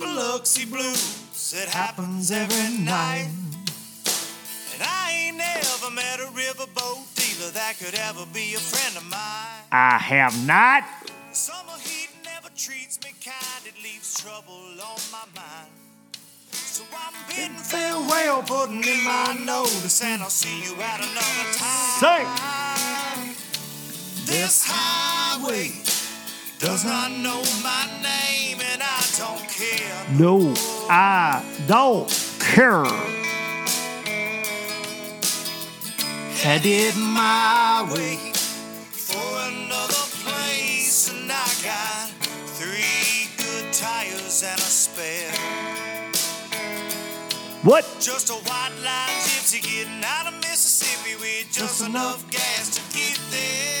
Biloxi blues, it happens every night. And I ain't never met a riverboat dealer that could ever be a friend of mine. I have not. Summer heat never treats me kind, it leaves trouble on my mind. So I'm bidding farewell, putting in my notice, and I'll see you at another time. This highway does not know my name, and I don't care. No, I don't care. Headed my way for another place, and I got three good tires and a spare. What? Just a white line gypsy getting out of Mississippi with just enough gas to get there.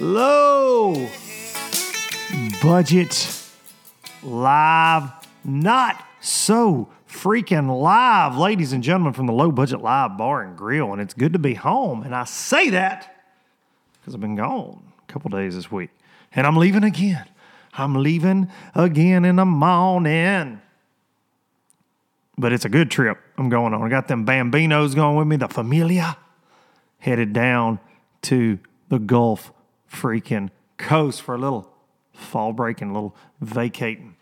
Low budget live, not so freaking live, ladies and gentlemen, from the low budget live bar and grill. And it's good to be home. And I say that because I've been gone a couple days this week. And I'm leaving again. I'm leaving again in the morning. But it's a good trip I'm going on. I got them Bambinos going with me, the Familia, headed down to the Gulf freaking coast for a little fall break and a little vacating.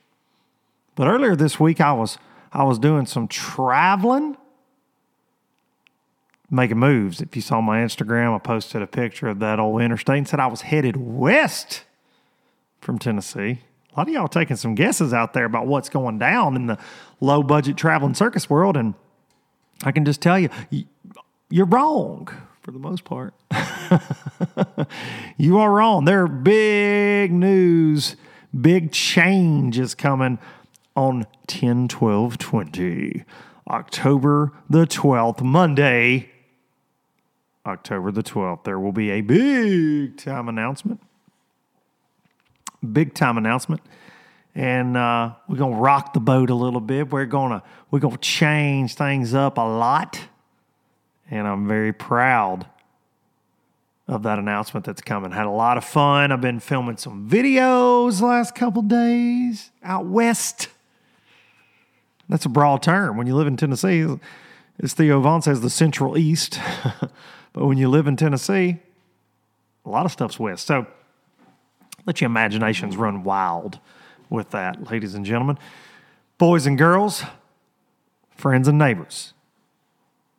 But earlier this week, I was I was doing some traveling, making moves. If you saw my Instagram, I posted a picture of that old interstate and said I was headed west from Tennessee. A lot of y'all taking some guesses out there about what's going down in the low budget traveling circus world, and I can just tell you, you're wrong for the most part. you are wrong. There are big news, big change is coming on 10 12 20. October the 12th, Monday, October the 12th. There will be a big time announcement. Big time announcement. And uh, we're gonna rock the boat a little bit. We're gonna we're gonna change things up a lot. And I'm very proud of that announcement that's coming. Had a lot of fun. I've been filming some videos last couple days out west. That's a broad term. When you live in Tennessee, as Theo Von says, the Central East. but when you live in Tennessee, a lot of stuff's west. So let your imaginations run wild with that, ladies and gentlemen. Boys and girls, friends and neighbors.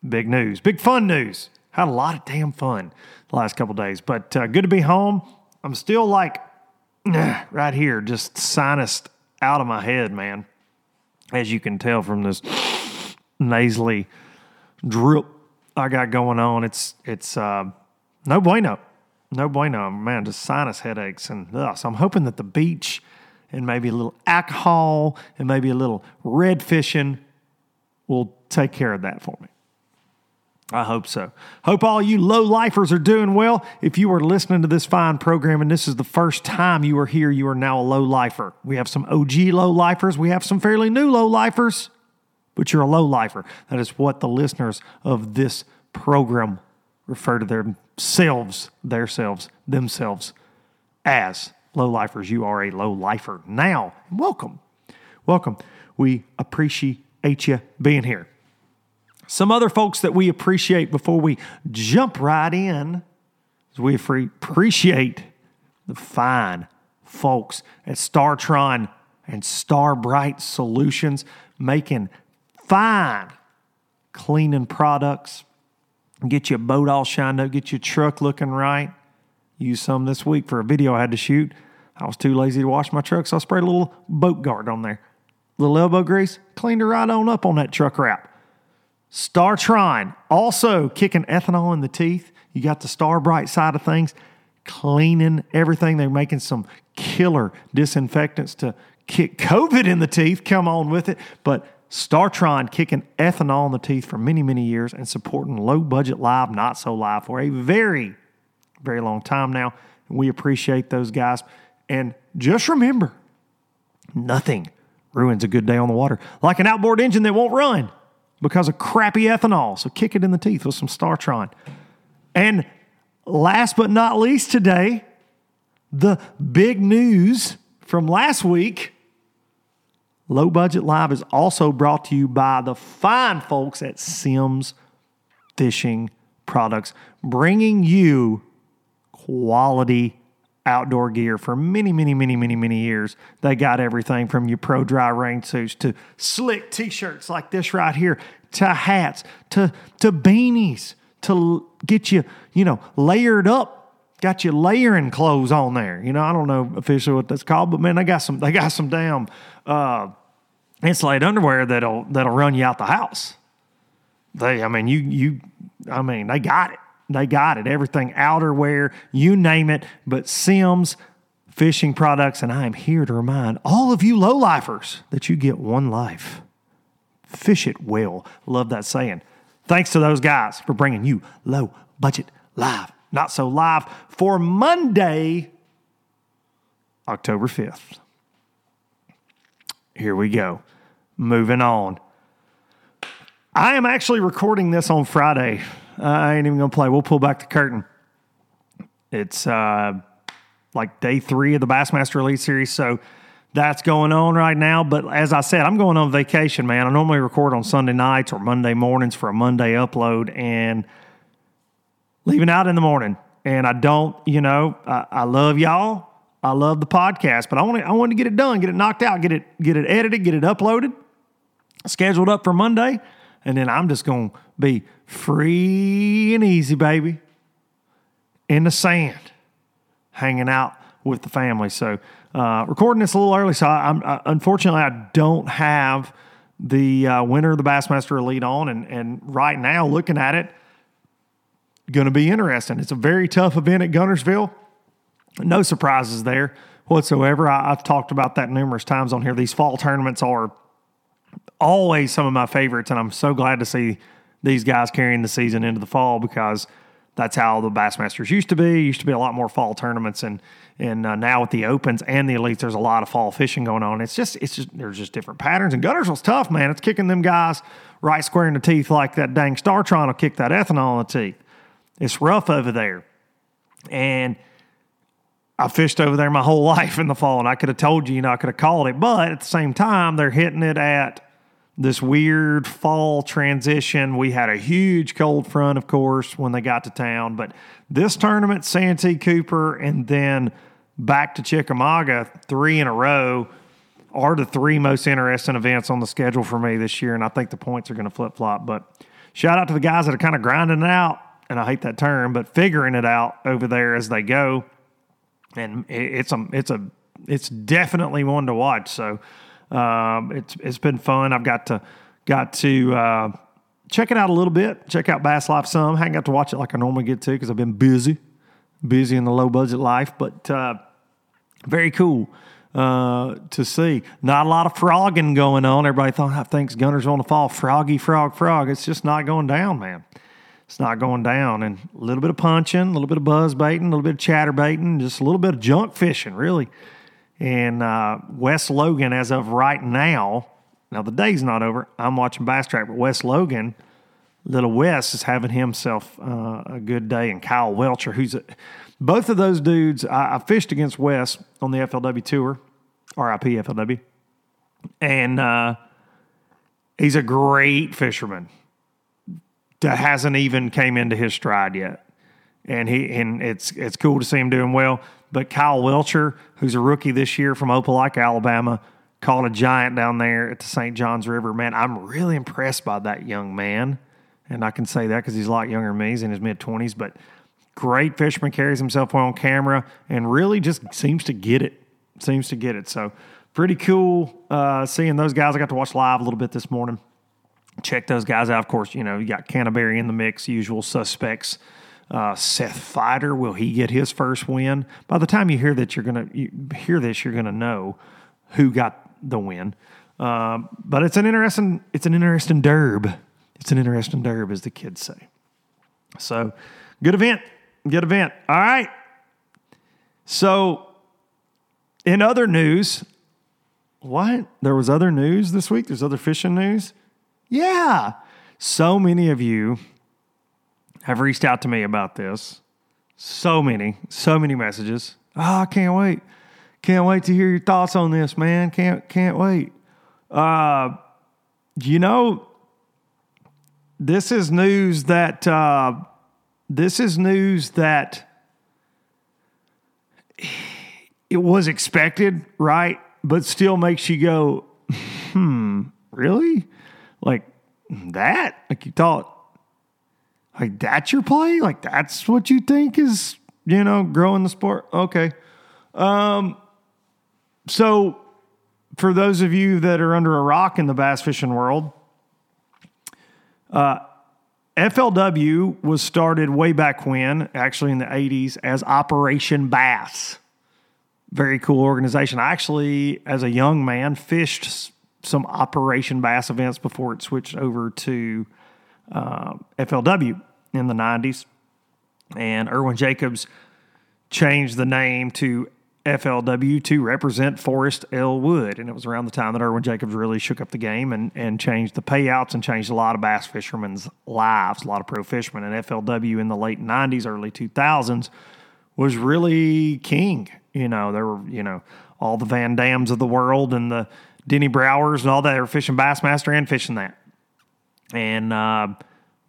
Big news, big fun news. Had a lot of damn fun the last couple days, but uh, good to be home. I'm still like right here, just sinus out of my head, man. As you can tell from this nasally drip I got going on, it's it's uh, no bueno, no bueno, man. Just sinus headaches and ugh. so I'm hoping that the beach and maybe a little alcohol and maybe a little red fishing will take care of that for me. I hope so. Hope all you low lifers are doing well. If you are listening to this fine program and this is the first time you are here, you are now a low lifer. We have some OG low lifers, we have some fairly new low lifers, but you're a low lifer. That is what the listeners of this program refer to themselves, their selves, themselves as low lifers. You are a low lifer now. Welcome. Welcome. we appreciate you being here. Some other folks that we appreciate before we jump right in is we appreciate the fine folks at StarTron and Starbright Solutions making fine cleaning products. Get your boat all shined up, get your truck looking right. Use some this week for a video I had to shoot. I was too lazy to wash my truck, so I sprayed a little boat guard on there. Little elbow grease, cleaned it right on up on that truck wrap. StarTron also kicking ethanol in the teeth. You got the Starbright side of things, cleaning everything. They're making some killer disinfectants to kick COVID in the teeth. Come on with it. But StarTron kicking ethanol in the teeth for many, many years and supporting low budget live, not so live for a very, very long time now. We appreciate those guys. And just remember, nothing ruins a good day on the water like an outboard engine that won't run because of crappy ethanol. So kick it in the teeth with some StarTron. And last but not least today, the big news from last week. Low Budget Live is also brought to you by the fine folks at Simms Fishing Products, bringing you quality outdoor gear for many, many, many, many, many years. They got everything from your pro dry rain suits to slick t shirts like this right here, to hats, to, to beanies, to get you, you know, layered up. Got you layering clothes on there. You know, I don't know officially what that's called, but man, they got some they got some damn uh, insulated underwear that'll that'll run you out the house. They I mean you you I mean they got it. They got it. Everything, outerwear, you name it. But Simms Fishing Products, and I am here to remind all of you low lifers that you get one life. Fish it well. Love that saying. Thanks to those guys for bringing you low budget live, not so live for Monday, October 5th. Here we go. Moving on. I am actually recording this on Friday. I ain't even gonna play. We'll pull back the curtain. It's uh, like day three of the Bassmaster Elite Series, so that's going on right now. But as I said, I'm going on vacation, man. I normally record on Sunday nights or Monday mornings for a Monday upload, and leaving out in the morning. And I don't, you know, I, I love y'all. I love the podcast, but I want I want to get it done, get it knocked out, get it, get it edited, get it uploaded, scheduled up for Monday, and then I'm just going to be free and easy, baby, in the sand, hanging out with the family. So, uh, recording this a little early, so I, am unfortunately I don't have the uh, winner of the Bassmaster Elite on, and and right now looking at it, going to be interesting. It's a very tough event at Guntersville. No surprises there whatsoever. I, I've talked about that numerous times on here. These fall tournaments are always some of my favorites, and I'm so glad to see these guys carrying the season into the fall because that's how the Bassmasters used to be. Used to be a lot more fall tournaments, and and uh, now with the opens and the elites, there's a lot of fall fishing going on. It's just it's just there's just different patterns. And Guntersville's tough, man. It's kicking them guys right square in the teeth like that dang StarTron will kick that ethanol in the teeth. It's rough over there, and I fished over there my whole life in the fall, and I could have told you, you know, I could have called it, but at the same time, they're hitting it at this weird fall transition. We had a huge cold front, of course, when they got to town. But this tournament, Santee Cooper, and then back to Chickamauga, three in a row, are the three most interesting events on the schedule for me this year. And I think the points are going to flip flop. But shout out to the guys that are kind of grinding it out. And I hate that term, but figuring it out over there as they go. And it's a, it's a, it's definitely one to watch. So, um, it's it's been fun. I've got to got to uh, check it out a little bit. Check out Bass Life some. I haven't got to watch it like I normally get to because I've been busy, busy in the low budget life. But uh, very cool uh, to see. Not a lot of frogging going on. Everybody thought thinks Gunners on the fall. Froggy, frog, frog. It's just not going down, man. It's not going down. And a little bit of punching, a little bit of buzz baiting, a little bit of chatter baiting, just a little bit of junk fishing, really. And uh, Wes Logan, as of right now, now the day's not over. I'm watching BassTrakk, but Wes Logan, little Wes, is having himself uh, a good day. And Kyle Welcher, who's a, both of those dudes, I, I, fished against Wes on the FLW tour, RIP FLW. And uh, He's a great fisherman that hasn't even came into his stride yet. And he and it's it's cool to see him doing well. But Kyle Welcher, who's a rookie this year from Opelika, Alabama, caught a giant down there at the St. Johns River. Man, I'm really impressed by that young man. And I can say that because he's a lot younger than me. He's in his mid 20s, but great fisherman, carries himself well on camera, and really just seems to get it. Seems to get it. So pretty cool uh, seeing those guys. I got to watch live a little bit this morning. Check those guys out. Of course, you know, you got Canterbury in the mix, usual suspects. Uh, Seth Feider, will he get his first win? By the time you hear that, you're gonna you hear this, you're gonna know who got the win. Uh, but it's an interesting, it's an interesting derb. It's an interesting derb, as the kids say. So, good event, good event. All right. So, in other news, what? There was other news this week? There's other fishing news? Yeah. So many of you have reached out to me about this. So many, so many messages. Oh, I can't wait. Can't wait to hear your thoughts on this, man. Can't can't wait. Uh, you know, this is news that uh, this is news that it was expected, right? But still makes you go, hmm, really? Like that? Like you thought, like that's your play? Like that's what you think is, you know, growing the sport? Okay. Um, so for those of you that are under a rock in the bass fishing world, uh, FLW was started way back when, actually in the 80s, as Operation Bass. Very cool organization. I actually, as a young man, fished some Operation Bass events before it switched over to uh, FLW in the 90s. And Irwin Jacobs changed the name to FLW to represent Forrest L. Wood. And it was around the time that Irwin Jacobs really shook up the game and, and changed the payouts and changed a lot of bass fishermen's lives, a lot of pro fishermen. And FLW in the late 90s, early 2000s was really king. You know, there were, you know, all the Van Dams of the world and the Denny Brauers and all that were fishing Bassmaster and fishing that. And uh,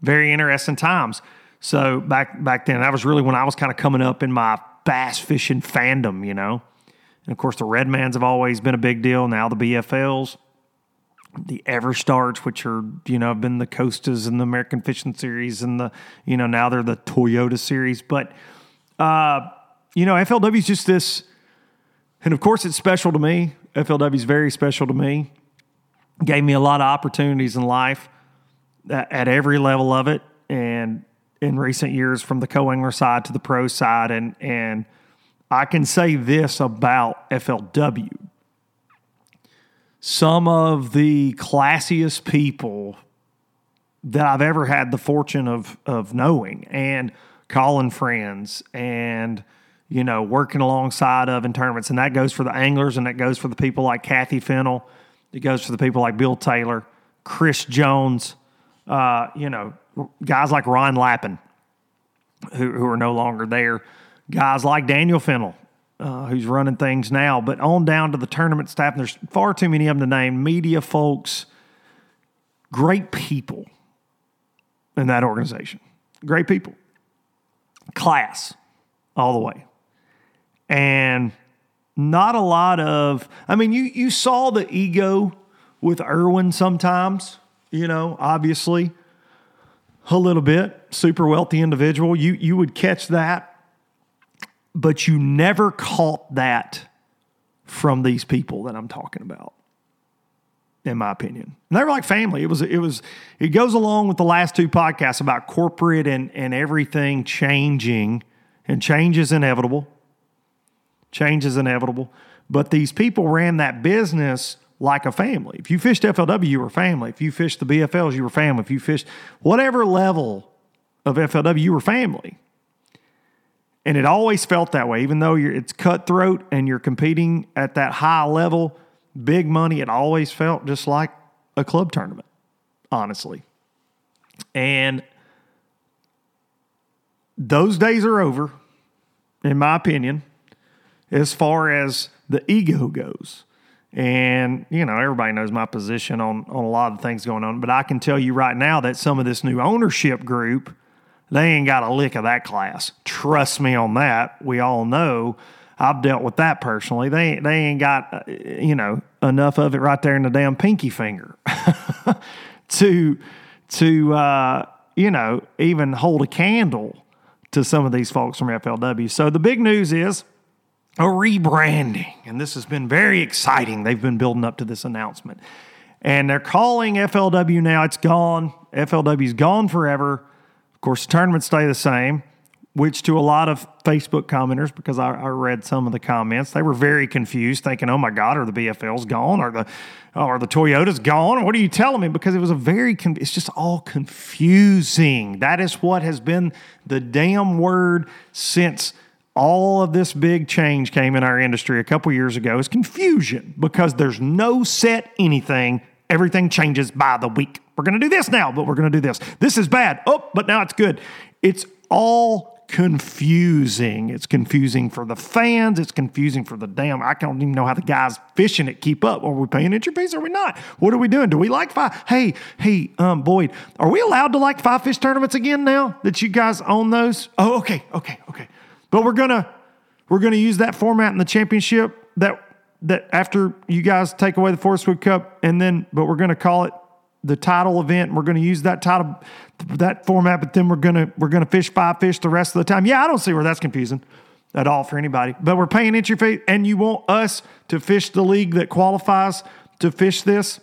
very interesting times. So back back then, that was really when I was kind of coming up in my bass fishing fandom, you know. And of course, the Redmans have always been a big deal. Now the BFLs, the Everstarts, which are you know have been the Costas and the American Fishing Series, and the you know now they're the Toyota Series. But uh, you know, FLW is just this, and of course, it's special to me. FLW is very special to me. Gave me a lot of opportunities in life at, every level of it, and in recent years from the co-angler side to the pro side. And and I can say this about FLW. Some of the classiest people that I've ever had the fortune of of knowing and calling friends and you know working alongside of in tournaments. And that goes for the anglers and that goes for the people like Kathy Fennell. It goes for the people like Bill Taylor Chris Jones uh, you know guys like Ron Lappin, who, who are no longer there, guys like Daniel Fennell, uh, who's running things now, but on down to the tournament staff, and there's far too many of them to name, media folks, great people in that organization. Great people. Class all the way. And not a lot of, I mean, you, you saw the ego with Irwin sometimes, you know, obviously a little bit, super wealthy individual. You you would catch that, but you never caught that from these people that I'm talking about. In my opinion, and they were like family. It was it was it goes along with the last two podcasts about corporate and and everything changing, and change is inevitable. Change is inevitable, but these people ran that business like a family. If you fished FLW, you were family. If you fished the BFLs, you were family. If you fished whatever level of FLW, you were family. And it always felt that way, even though it's cutthroat and you're competing at that high level, big money. It always felt just like a club tournament, honestly. And those days are over, in my opinion, as far as the ego goes And, you know, everybody knows my position on, on a lot of things going on. But I can tell you right now that some of this new ownership group, they ain't got a lick of that class. Trust me on that. We all know I've dealt with that personally. They, they ain't got, uh, you know, enough of it right there in the damn pinky finger to, to, uh, you know, even hold a candle to some of these folks from FLW. So the big news is a rebranding. And this has been very exciting. They've been building up to this announcement. And they're calling FLW now. It's gone. FLW's gone forever. Of course, the tournaments stay the same, which to a lot of Facebook commenters, because I, I read some of the comments, they were very confused, thinking, "Oh my God, are the BFLs gone? Are the oh, or the Toyotas gone? What are you telling me?" Because it was a very, it's just all confusing. That is what has been the damn word since all of this big change came in our industry a couple years ago is confusion because there's no set anything. Everything changes by the week. We're going to do this now, but we're going to do this. This is bad. Oh, but now it's good. It's all confusing. It's confusing for the fans. It's confusing for the damn. I don't even know how the guys fishing it keep up. Are we paying entry fees? Are we not? What are we doing? Do we like five? Hey, hey, um, Boyd, are we allowed to like five fish tournaments again now that you guys own those? Oh, okay, okay, okay. But we're gonna we're gonna use that format in the championship that that after you guys take away the Forrest Wood Cup and then but we're gonna call it the title event. We're gonna use that title that format, but then we're gonna we're gonna fish five fish the rest of the time. Yeah, I don't see where that's confusing at all for anybody. But we're paying entry fee, and you want us to fish the league that qualifies to fish this.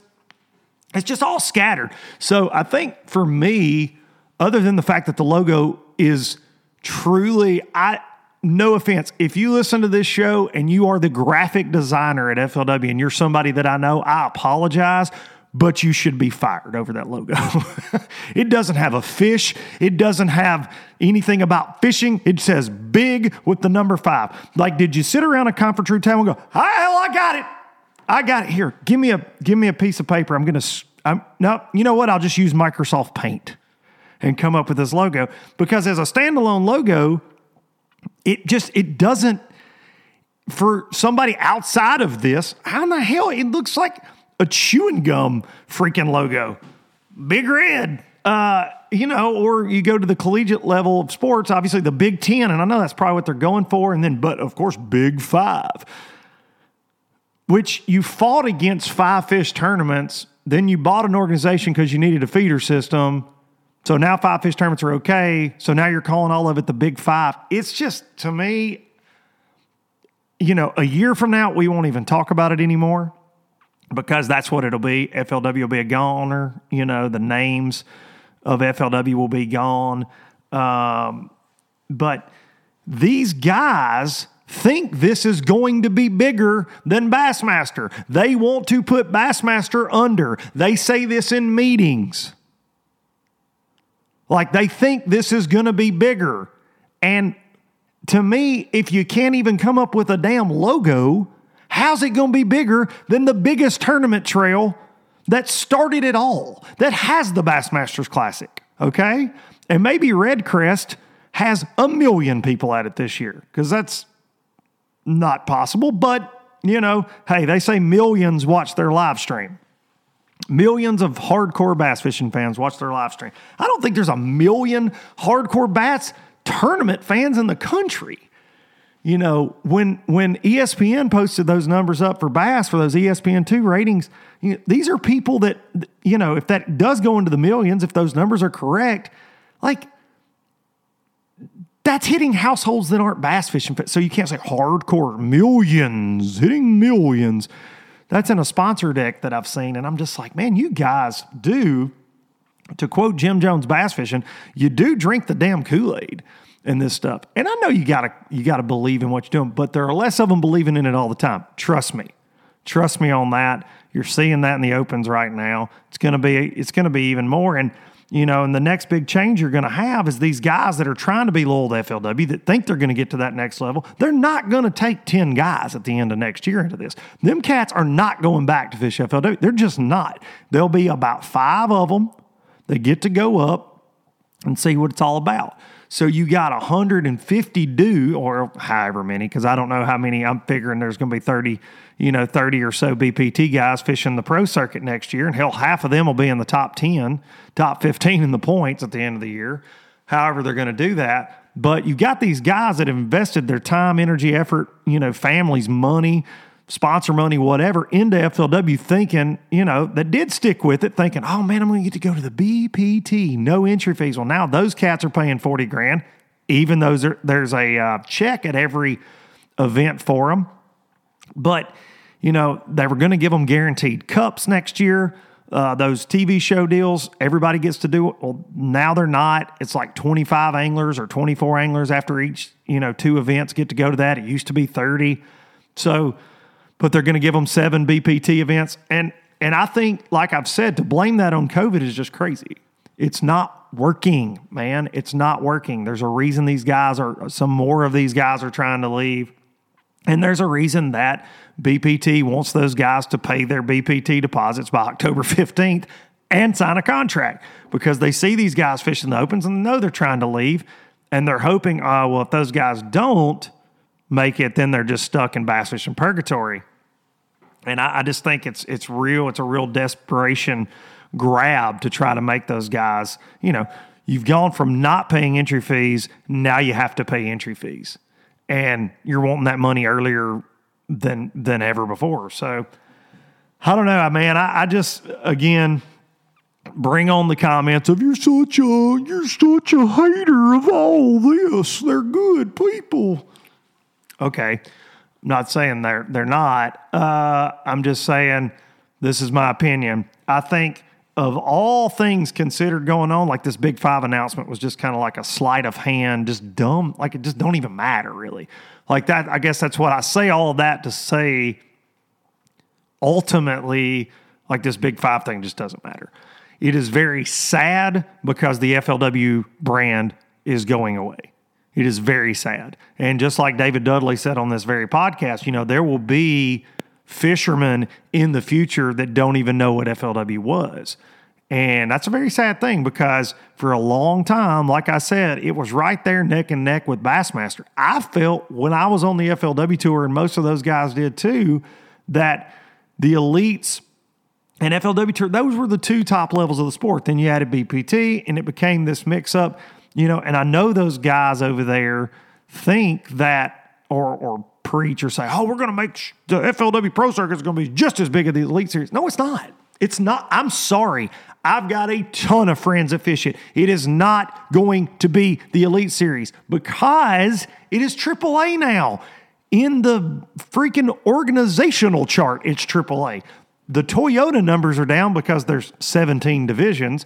It's just all scattered. So I think for me, other than the fact that the logo is truly, I no offense, if you listen to this show and you are the graphic designer at FLW and you're somebody that I know, I apologize, but you should be fired over that logo. it doesn't have a fish, it doesn't have anything about fishing. It says big with the number five. Like, did you sit around a conference room table and go, hell, I got it. I got it here. Give me a give me a piece of paper. I'm gonna I'm no, you know what? I'll just use Microsoft Paint and come up with this logo. Because as a standalone logo, it just it doesn't for somebody outside of this how in the hell it looks like a chewing gum freaking logo. Big red uh, you know or you go to the collegiate level of sports obviously the big 10 and i know that's probably what they're going for and then but of course big five which you fought against five fish tournaments then you bought an organization because you needed a feeder system so now five fish tournaments are okay. So now you're calling all of it the big five. It's just, to me, you know, a year from now, we won't even talk about it anymore because that's what it'll be. FLW will be a goner. You know, the names of FLW will be gone. Um, but these guys think this is going to be bigger than Bassmaster. They want to put Bassmaster under. They say this in meetings. Like they think this is going to be bigger. And to me, if you can't even come up with a damn logo, how's it going to be bigger than the biggest tournament trail that started it all, that has the Bassmasters Classic? Okay? And maybe Red Crest has a million people at it this year because that's not possible. But, you know, hey, they say millions watch their live stream. Millions of hardcore bass fishing fans watch their live stream. I don't think there's a million hardcore bass tournament fans in the country. You know, when when ESPN posted those numbers up for bass for those ESPN two ratings, you know, these are people that you know if that does go into the millions, if those numbers are correct, like that's hitting households that aren't bass fishing. So you can't say hardcore millions hitting millions. That's in a sponsor deck that I've seen, and I'm just like, man, you guys do. To quote Jim Jones bass fishing, you do drink the damn Kool Aid in this stuff. And I know you gotta you gotta believe in what you're doing, but there are less of them believing in it all the time. Trust me, trust me on that. You're seeing that in the opens right now. It's gonna be it's gonna be even more. And you know, and the next big change you're going to have is these guys that are trying to be loyal to FLW that think they're going to get to that next level. They're not going to take 10 guys at the end of next year into this. Them cats are not going back to fish FLW. They're just not. There'll be about five of them that get to go up and see what it's all about. So you got 150 due, or however many, because I don't know how many. I'm figuring there's going to be 30, you know, 30 or so BPT guys fishing the pro circuit next year, and hell, half of them will be in the top 10, top 15 in the points at the end of the year. However, they're going to do that. But you got these guys that have invested their time, energy, effort, you know, families, money, sponsor money, whatever, into FLW thinking, you know, that did stick with it, thinking, oh man, I'm going to get to go to the BPT, no entry fees. Well, now those cats are paying 40 grand, even though there's a uh, check at every event for them. But, you know, they were going to give them guaranteed cups next year. Uh, those TV show deals, everybody gets to do it. Well, now they're not. It's like 25 anglers or 24 anglers after each, you know, two events get to go to that. It used to be 30. So, but they're going to give them seven BPT events. And and I think, like I've said, to blame that on COVID is just crazy. It's not working, man. It's not working. There's a reason these guys are, some more of these guys are trying to leave. And there's a reason that BPT wants those guys to pay their BPT deposits by October 15th and sign a contract because they see these guys fishing the opens and know they're trying to leave. And they're hoping, oh, well, if those guys don't, make it, then they're just stuck in bass fishing purgatory. And I, I just think it's it's real. It's a real desperation grab to try to make those guys. You know, you've gone from not paying entry fees, now you have to pay entry fees, and you're wanting that money earlier than than ever before. So I don't know, man. I, I just again bring on the comments of you're such a you're such a hater of all this. They're good people. Okay. I'm not saying they're they're not. Uh, I'm just saying this is my opinion. I think of all things considered going on, like this Big Five announcement was just kind of like a sleight of hand, just dumb. Like it just don't even matter really. Like that. I guess that's what I say. All that to say. Ultimately, like this Big Five thing just doesn't matter. It is very sad because the FLW brand is going away. It is very sad. And just like David Dudley said on this very podcast, you know, there will be fishermen in the future that don't even know what FLW was. And that's a very sad thing because for a long time, like I said, it was right there neck and neck with Bassmaster. I felt when I was on the FLW tour, and most of those guys did too, that the elites and FLW tour, those were the two top levels of the sport. Then you added BPT, and it became this mix up you know, and I know those guys over there think that or or preach or say, "Oh, we're going to make the FLW Pro Circuit is going to be just as big as the Elite Series." No, it's not. It's not. I'm sorry. I've got a ton of friends that fish it. It is not going to be the Elite Series because it is AAA now. In the freaking organizational chart, it's AAA. The Toyota numbers are down because there's 17 divisions,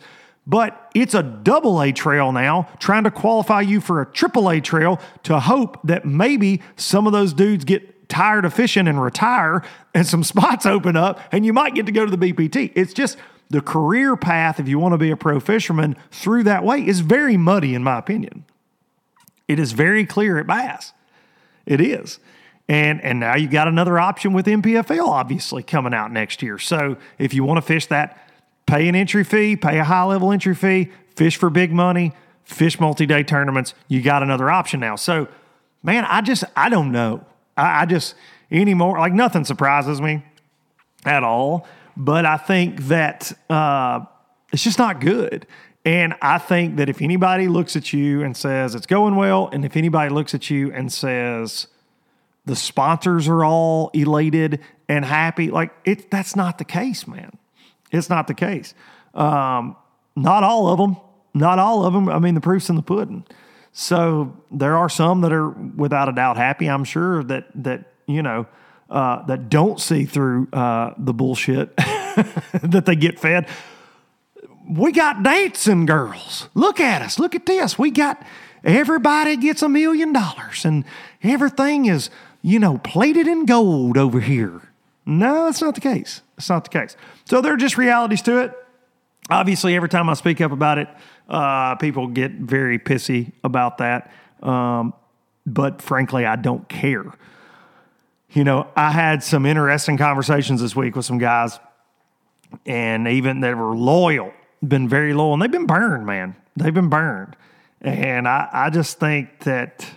but it's a double A trail now, trying to qualify you for a triple A trail to hope that maybe some of those dudes get tired of fishing and retire and some spots open up and you might get to go to the BPT. It's just the career path, if you want to be a pro fisherman through that way, is very muddy, in my opinion. It is very clear at Bass. It is. And, and now you got another option with NPFL obviously coming out next year. So if you want to fish that pay an entry fee, pay a high level entry fee, fish for big money, fish multi day tournaments. You got another option now. So, man, I just, I don't know. I, I just, anymore, like nothing surprises me at all. But I think that uh, it's just not good. And I think that if anybody looks at you and says it's going well, and if anybody looks at you and says the sponsors are all elated and happy, like it, that's not the case, man. It's not the case. Um, not all of them. Not all of them. I mean, the proof's in the pudding. So there are some that are without a doubt happy. I'm sure that that you know uh, that don't see through uh, the bullshit that they get fed. We got dancing girls. Look at us. Look at this. We got everybody gets a million dollars and everything is you know plated in gold over here. No, that's not the case. It's not the case. So there are just realities to it. Obviously, every time I speak up about it, uh, people get very pissy about that. Um, but frankly, I don't care. You know, I had some interesting conversations this week with some guys, and even that were loyal, been very loyal, and they've been burned, man. They've been burned, and I, I just think that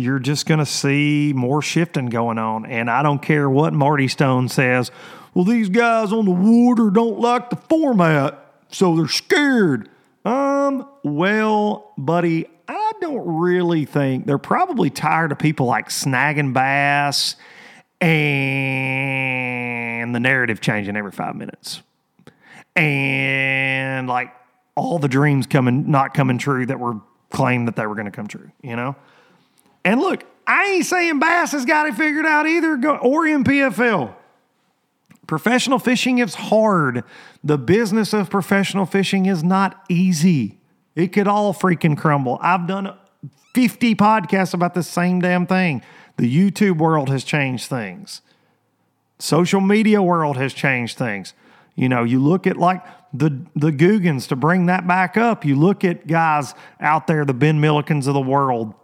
you're just going to see more shifting going on. And I don't care what Marty Stone says. Well, these guys on the water don't like the format, so they're scared. Um, well, buddy, I don't really think they're probably tired of people like snagging bass and the narrative changing every five minutes. And like all the dreams coming not coming true that were claimed that they were going to come true, you know? And look, I ain't saying Bass has got it figured out either, or NPFL. Professional fishing is hard. The business of professional fishing is not easy. It could all freaking crumble. I've done 50 podcasts about the same damn thing. The YouTube world has changed things. Social media world has changed things. You know, you look at like the the Googans to bring that back up. You look at guys out there, the Ben Millikens of the world,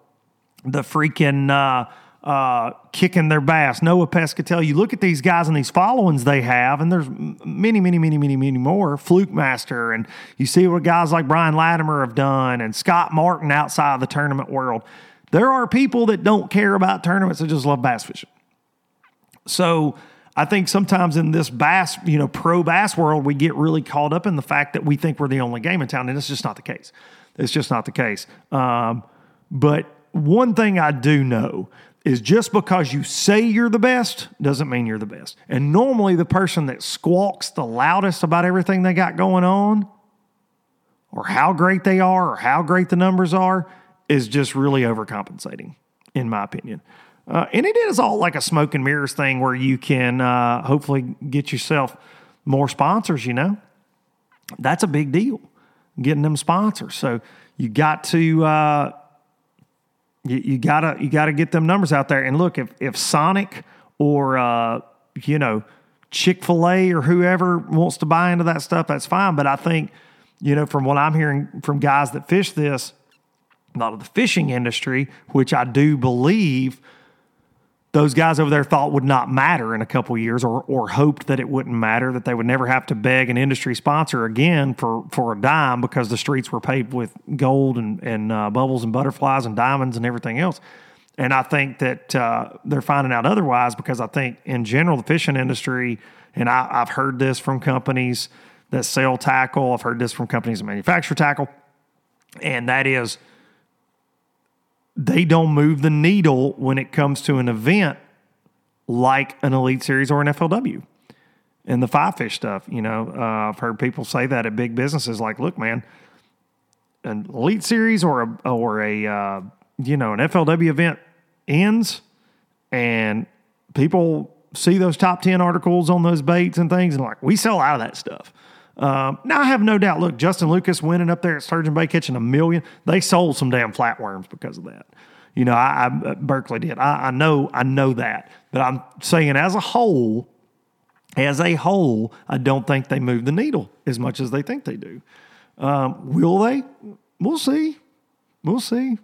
the freaking uh, uh, kicking their bass, Noah Pescatelli. You look at these guys and these followings they have, and there's many, many, many, many, many more. Flukemaster, and you see what guys like Brian Latimer have done, and Scott Martin outside of the tournament world. There are people that don't care about tournaments; they just love bass fishing. So. I think sometimes in this bass, you know, pro bass world, we get really caught up in the fact that we think we're the only game in town, and it's just not the case. It's just not the case. Um, but one thing I do know is just because you say you're the best doesn't mean you're the best. And normally, the person that squawks the loudest about everything they got going on, or how great they are, or how great the numbers are, is just really overcompensating, in my opinion. Uh, and it is all like a smoke and mirrors thing where you can uh, hopefully get yourself more sponsors, you know? That's a big deal, getting them sponsors. So you got to. Uh, you, you, gotta you gotta get them numbers out there. And look, if if Sonic or uh, you know Chick Fil A or whoever wants to buy into that stuff, that's fine. But I think you know from what I'm hearing from guys that fish this, a lot of the fishing industry, which I do believe those guys over there thought would not matter in a couple years or, or hoped that it wouldn't matter, that they would never have to beg an industry sponsor again for, for a dime because the streets were paved with gold and, and uh, bubbles and butterflies and diamonds and everything else. And I think that uh, they're finding out otherwise because I think in general, the fishing industry, and I, I've heard this from companies that sell tackle, I've heard this from companies that manufacture tackle, and that is – they don't move the needle when it comes to an event like an Elite Series or an FLW. And the five fish stuff, you know, uh, I've heard people say that at big businesses, like, look, man, an Elite Series or a or a uh, you know an FLW event ends, and people see those top ten articles on those baits and things, and like we sell out of that stuff. Um, now I have no doubt. Look, Justin Lucas winning up there at Sturgeon Bay catching a million. They sold some damn flatworms because of that. You know, I, I Berkley did. I, I know, I know that. But I'm saying as a whole, as a whole, I don't think they move the needle as much as they think they do. Um, will they? We'll see. We'll see.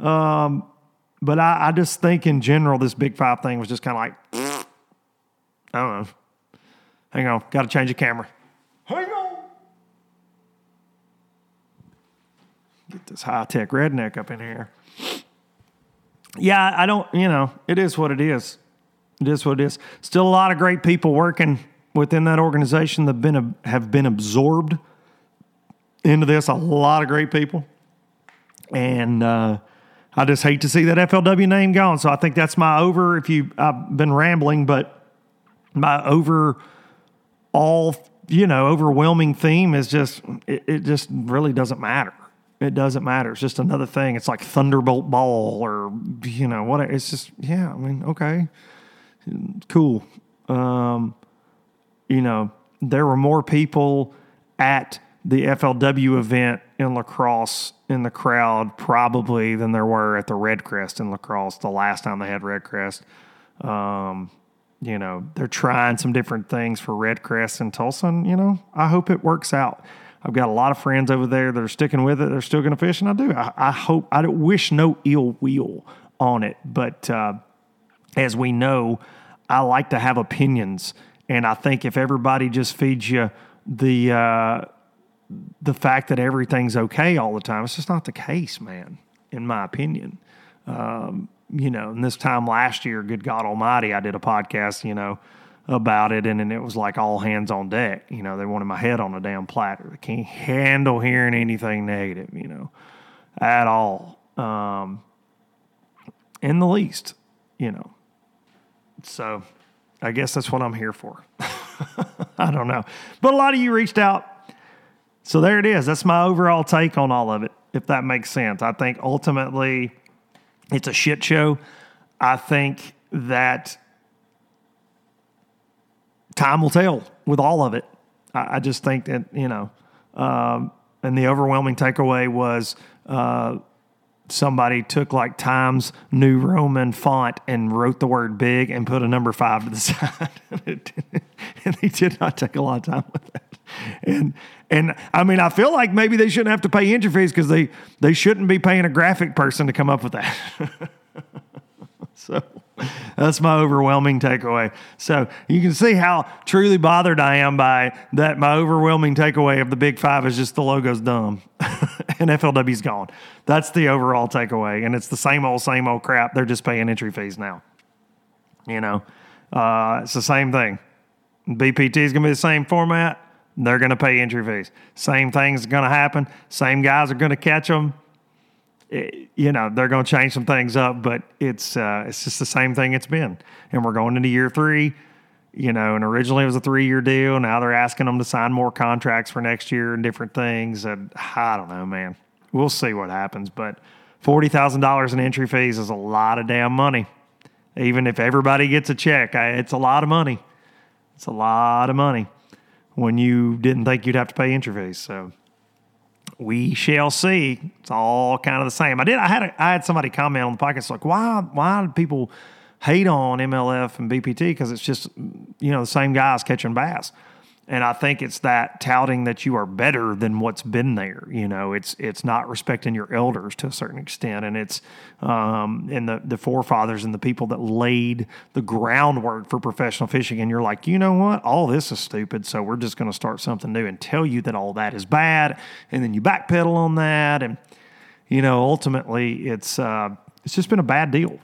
Um, but I, I, just think in general, this Big Five thing was just kind of like, I don't know. Hang on, got to change the camera. Hang on. Get this high tech redneck up in here. Yeah, I don't, you know, it is what it is. It is what it is. Still a lot of great people working within that organization that been, have been absorbed into this. A lot of great people. And uh, I just hate to see that FLW name gone. So I think that's my over. If you, I've been rambling, but my over all you know, overwhelming theme is just, it, it, just really doesn't matter. It doesn't matter. It's just another thing. It's like Thunderbolt Ball or, you know, what, it's just, yeah, I mean, okay, cool. Um, you know, there were more people at the FLW event in La Crosse in the crowd probably than there were at the Red Crest in La Crosse the last time they had Red Crest. Um, you know, they're trying some different things for Red Crest in Tulsa. And, you know, I hope it works out. I've got a lot of friends over there that are sticking with it. They're still going to fish, and I do. I, I, hope, I wish no ill will on it. But uh, as we know, I like to have opinions. And I think if everybody just feeds you the, uh, the fact that everything's okay all the time. It's just not the case, man, in my opinion. Um, you know, and this time last year, good God Almighty, I did a podcast, you know, about it, and, and it was like all hands on deck. You know, they wanted my head on a damn platter. They can't handle hearing anything negative, you know, at all, um, in the least, you know. So I guess that's what I'm here for. I don't know. But a lot of you reached out. So there it is. That's my overall take on all of it, if that makes sense. I think ultimately it's a shit show. I think that time will tell with all of it. I, I just think that, you know, um, and the overwhelming takeaway was uh, somebody took like Times New Roman font and wrote the word big and put a number five to the side. and they did not take a lot of time with that. And and I mean, I feel like maybe they shouldn't have to pay entry fees because they they shouldn't be paying a graphic person to come up with that. so that's my overwhelming takeaway. So you can see how truly bothered I am by that. My overwhelming takeaway of the Big Five is just the logo's dumb and FLW's gone. That's the overall takeaway. And it's the same old, same old crap. They're just paying entry fees now. You know, uh, it's the same thing. BPT is going to be the same format. They're going to pay entry fees. Same thing's going to happen. Same guys are going to catch them it, you know they're going to change some things up, but it's uh, it's just the same thing it's been. And we're going into year three, you know. And originally it was a three year deal. Now they're asking them to sign more contracts for next year and different things. And I don't know, man. We'll see what happens. But forty thousand dollars in entry fees is a lot of damn money. Even if everybody gets a check, it's a lot of money. It's a lot of money when you didn't think you'd have to pay entry fees. So we shall see. It's all kind of the same. I did. I had a, I had somebody comment on the podcast like, why why do people hate on MLF and BPT because it's just you know the same guys catching bass. And I think it's that touting that you are better than what's been there. You know, it's it's not respecting your elders to a certain extent, and it's um, and the the forefathers and the people that laid the groundwork for professional fishing. And you're like, you know what? All this is stupid. So we're just going to start something new and tell you that all that is bad, and then you backpedal on that, and you know, ultimately, it's uh, it's just been a bad deal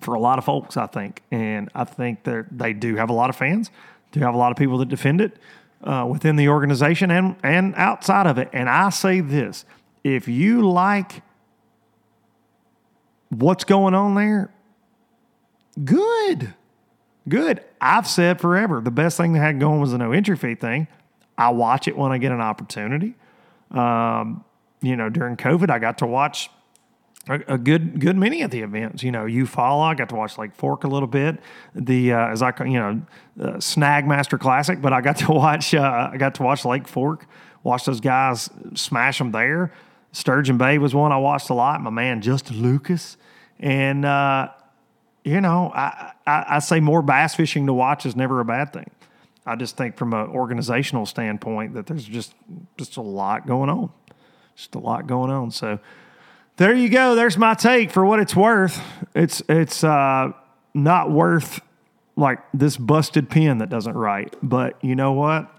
for a lot of folks, I think. And I think that they do have a lot of fans do you have a lot of people that defend it uh, within the organization and, and outside of it. And I say this if you like what's going on there, good. Good. I've said forever the best thing they had going was the no entry fee thing. I watch it when I get an opportunity. Um, you know, during COVID, I got to watch a, a, good good many of the events. You know, Eufaula, I got to watch Lake Fork a little bit. The uh, as I you know uh, Snag Master Classic, but I got to watch uh, I got to watch Lake Fork, watch those guys smash them there. Sturgeon Bay was one I watched a lot. My man Justin Lucas, and uh, you know I, I, I say more bass fishing to watch is never a bad thing. I just think from an organizational standpoint that there's just just a lot going on, just a lot going on. So there you go. There's my take for what it's worth. It's it's uh, not worth like this busted pen that doesn't write. But you know what?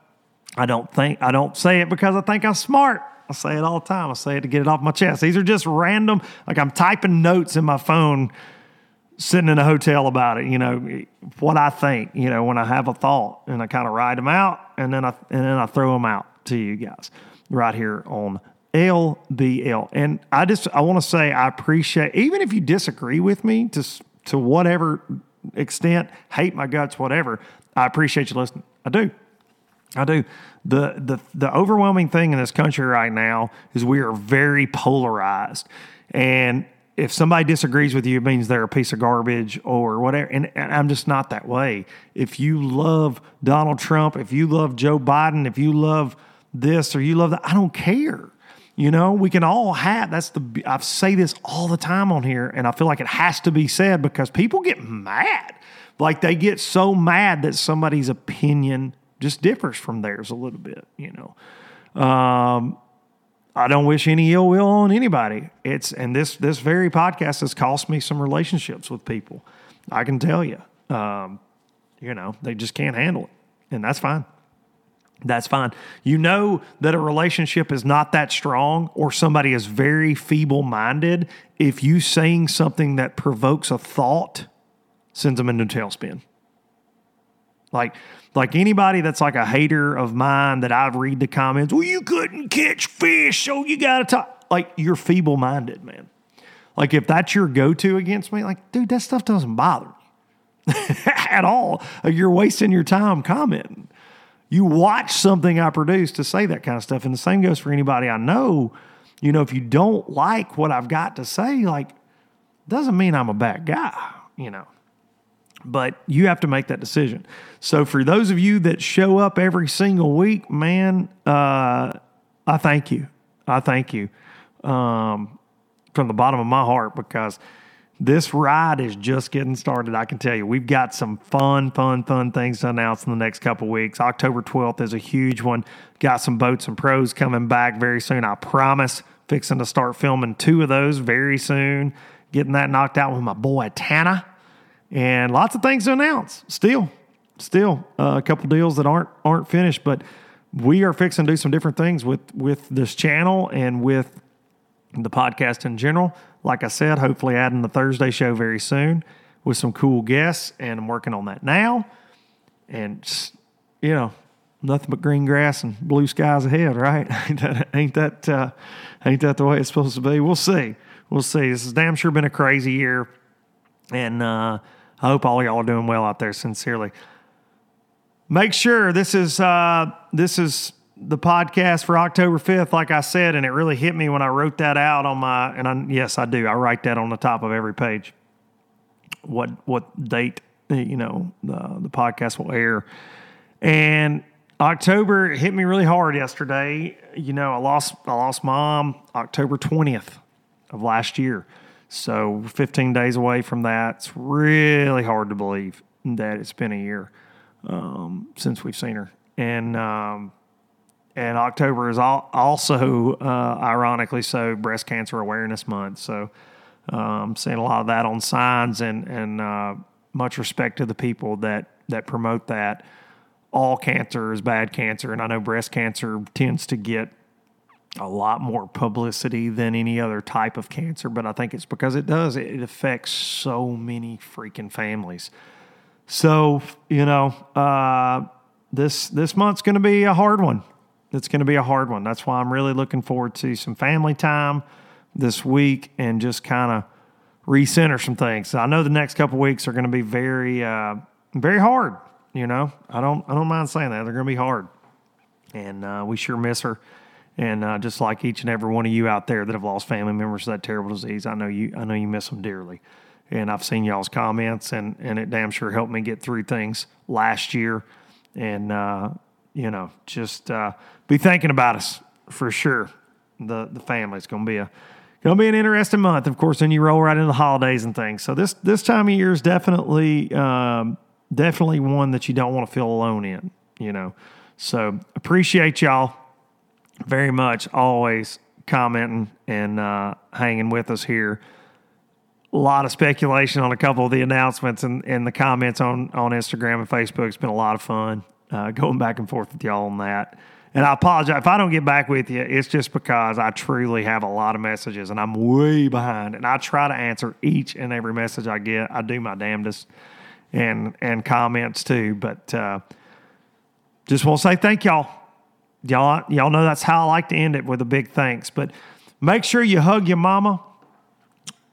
I don't think I don't say it because I think I'm smart. I say it all the time. I say it to get it off my chest. These are just random. Like I'm typing notes in my phone, sitting in a hotel about it. You know what I think. You know when I have a thought and I kind of write them out, and then I and then I throw them out to you guys right here on LBL. And I just I want to say I appreciate even if you disagree with me to to whatever extent, hate my guts, whatever. I appreciate you listening. I do. I do. The the the overwhelming thing in this country right now is we are very polarized. And if somebody disagrees with you, it means they're a piece of garbage or whatever. And, and, I'm just not that way. If you love Donald Trump, if you love Joe Biden, if you love this or you love that, I don't care. You know, we can all have that's the I say this all the time on here, and I feel like it has to be said because people get mad. Like they get so mad that somebody's opinion just differs from theirs a little bit, you know. Um, I don't wish any ill will on anybody. It's and this this very podcast has cost me some relationships with people. I can tell you, um, you know, they just can't handle it, and that's fine. That's fine. You know that a relationship is not that strong or somebody is very feeble minded if you saying something that provokes a thought sends them into a tailspin. Like, like anybody that's like a hater of mine that I've read the comments, well, you couldn't catch fish, so you got to talk. Like, you're feeble minded, man. Like, if that's your go to against me, like, dude, that stuff doesn't bother me at all. You're wasting your time commenting. You watch something I produce to say that kind of stuff. And the same goes for anybody I know. You know, if you don't like what I've got to say, like, doesn't mean I'm a bad guy, you know but you have to make that decision. So for those of you that show up every single week, man, uh, I thank you. I thank you um, from the bottom of my heart because this ride is just getting started. I can tell you, we've got some fun, fun, fun things to announce in the next couple weeks. October 12th is a huge one. Got some boats and pros coming back very soon. I promise. Fixing to start filming two of those very soon. Getting that knocked out with my boy Tana and lots of things to announce. Still, still uh, a couple deals that aren't aren't finished, but we are fixing to do some different things with with this channel and with the podcast in general. Like I said, hopefully adding the Thursday show very soon with some cool guests, and I'm working on that now. And you know, nothing but green grass and blue skies ahead, right? ain't that ain't that, uh, ain't that the way it's supposed to be? We'll see. We'll see. This has damn sure been a crazy year, and uh, I hope all y'all are doing well out there. Sincerely, make sure this is uh, this is the podcast for October fifth. Like I said, and it really hit me when I wrote that out on my. And I, yes, I do. I write that on the top of every page. What what date you know the the podcast will air, and October hit me really hard yesterday. You know, I lost I lost mom October twentieth of last year. So 15 days away from that, it's really hard to believe that it's been a year um, since we've seen her. And um, and October is also, uh, ironically so, Breast Cancer Awareness Month. So um, seeing a lot of that on signs, and and uh, much respect to the people that that promote that. All cancer is bad cancer, and I know breast cancer tends to get a lot more publicity than any other type of cancer, but I think it's because it does. It affects so many freaking families. So, you know, uh, this this month's going to be a hard one. It's going to be a hard one. That's why I'm really looking forward to some family time this week and just kind of recenter some things. I know the next couple weeks are going to be very uh, very hard. You know, I don't I don't mind saying that they're going to be hard, and uh, we sure miss her. And uh, just like each and every one of you out there that have lost family members to that terrible disease, I know you I know you miss them dearly. And I've seen y'all's comments, and and it damn sure helped me get through things last year. And uh, you know, just uh, be thinking about us for sure. The the family is going to be a to be an interesting month. Of course, then you roll right into the holidays and things. So this this time of year is definitely um, definitely one that you don't want to feel alone in. You know, so appreciate y'all very much always commenting and uh, hanging with us here. A lot of speculation on a couple of the announcements and, and the comments on, on Instagram and Facebook. It's been a lot of fun uh, going back and forth with y'all on that. And I apologize if I don't get back with you. It's just because I truly have a lot of messages and I'm way behind. And I try to answer each and every message I get. I do my damnedest, and and comments too. But uh, just want to say thank y'all Y'all, y'all know that's how I like to end it with a big thanks. But make sure you hug your mama.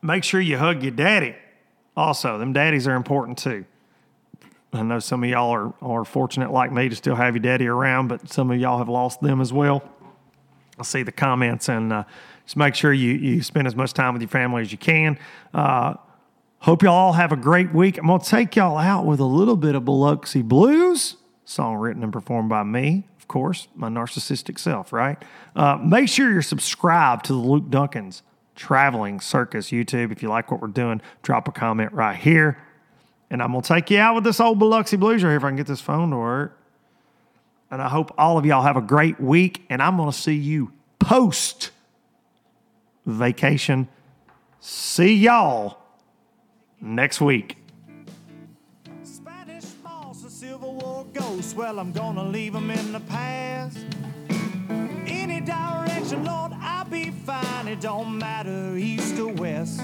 Make sure you hug your daddy. Also, them daddies are important too. I know some of y'all are, are fortunate like me to still have your daddy around, but some of y'all have lost them as well. I see the comments and uh, just make sure you, you spend as much time with your family as you can. Uh, hope y'all all have a great week. I'm going to take y'all out with a little bit of Biloxi Blues, song written and performed by me, of course, my narcissistic self, right? Uh, make sure you're subscribed to the Luke Dunkin's Traveling Circus YouTube. If you like what we're doing, drop a comment right here. And I'm going to take you out with this old Biloxi Blues right here if I can get this phone to work. And I hope all of y'all have a great week. And I'm going to see you post vacation. See y'all next week. Spanish moss, a Civil War ghost. well, I'm gonna leave them in the past. Any direction, Lord, I'll be fine. It don't matter, east or west.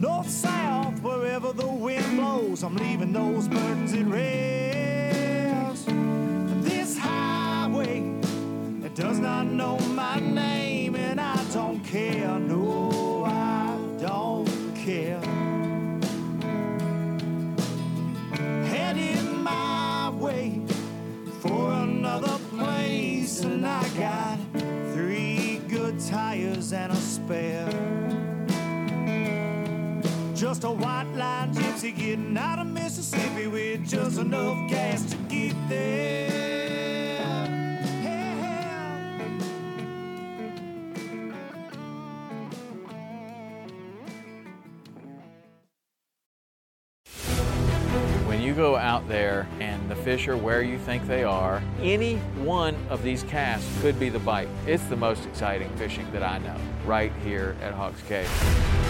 North, south, wherever the wind blows, I'm leaving those burdens at rest. This highway, does not know my name, and I don't care. No, I don't care. Headed my way for another place, and I got three good tires and a spare. Just a white line gypsy getting out of Mississippi with just enough gas to get there. When you go out there and the fish are where you think they are, any one of these casts could be the bite. It's the most exciting fishing that I know, right here at Hawks Cave.